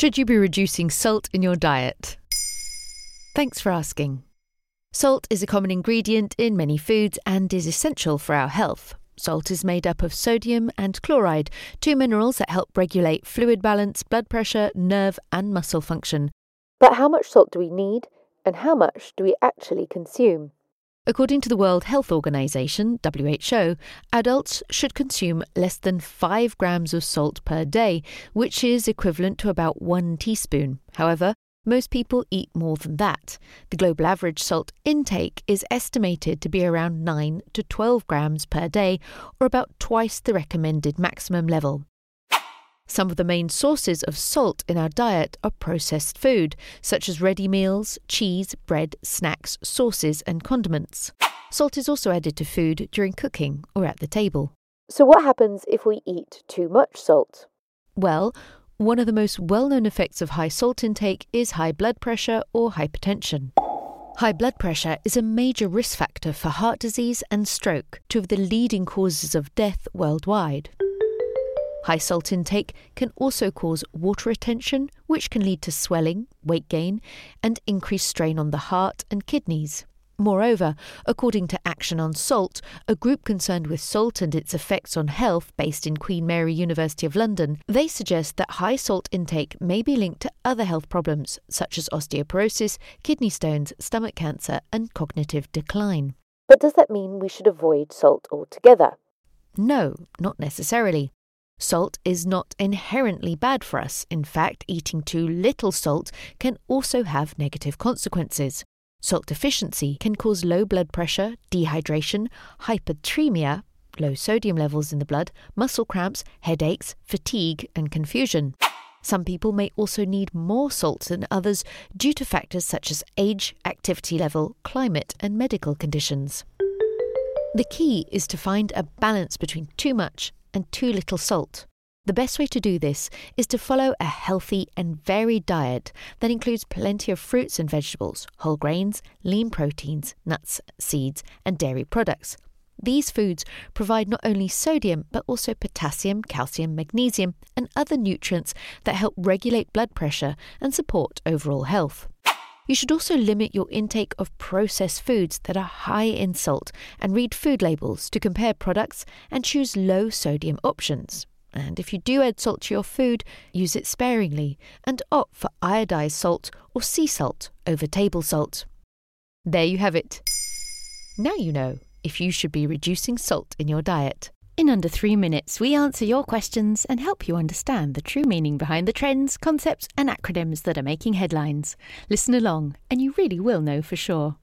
Should you be reducing salt in your diet? Thanks for asking. Salt is a common ingredient in many foods and is essential for our health. Salt is made up of sodium and chloride, two minerals that help regulate fluid balance, blood pressure, nerve, and muscle function. But how much salt do we need, and how much do we actually consume? According to the World Health Organization, WHO, adults should consume less than 5 grams of salt per day, which is equivalent to about 1 teaspoon. However, most people eat more than that. The global average salt intake is estimated to be around 9 to 12 grams per day, or about twice the recommended maximum level. Some of the main sources of salt in our diet are processed food, such as ready meals, cheese, bread, snacks, sauces, and condiments. Salt is also added to food during cooking or at the table. So, what happens if we eat too much salt? Well, one of the most well known effects of high salt intake is high blood pressure or hypertension. High blood pressure is a major risk factor for heart disease and stroke, two of the leading causes of death worldwide. High salt intake can also cause water retention, which can lead to swelling, weight gain, and increased strain on the heart and kidneys. Moreover, according to Action on Salt, a group concerned with salt and its effects on health based in Queen Mary University of London, they suggest that high salt intake may be linked to other health problems such as osteoporosis, kidney stones, stomach cancer, and cognitive decline. But does that mean we should avoid salt altogether? No, not necessarily. Salt is not inherently bad for us. In fact, eating too little salt can also have negative consequences. Salt deficiency can cause low blood pressure, dehydration, hyperthermia, low sodium levels in the blood, muscle cramps, headaches, fatigue, and confusion. Some people may also need more salt than others due to factors such as age, activity level, climate, and medical conditions. The key is to find a balance between too much and too little salt. The best way to do this is to follow a healthy and varied diet that includes plenty of fruits and vegetables, whole grains, lean proteins, nuts, seeds, and dairy products. These foods provide not only sodium but also potassium, calcium, magnesium, and other nutrients that help regulate blood pressure and support overall health. You should also limit your intake of processed foods that are high in salt and read food labels to compare products and choose low sodium options. And if you do add salt to your food, use it sparingly and opt for iodized salt or sea salt over table salt. There you have it. Now you know if you should be reducing salt in your diet. In under three minutes, we answer your questions and help you understand the true meaning behind the trends, concepts, and acronyms that are making headlines. Listen along, and you really will know for sure.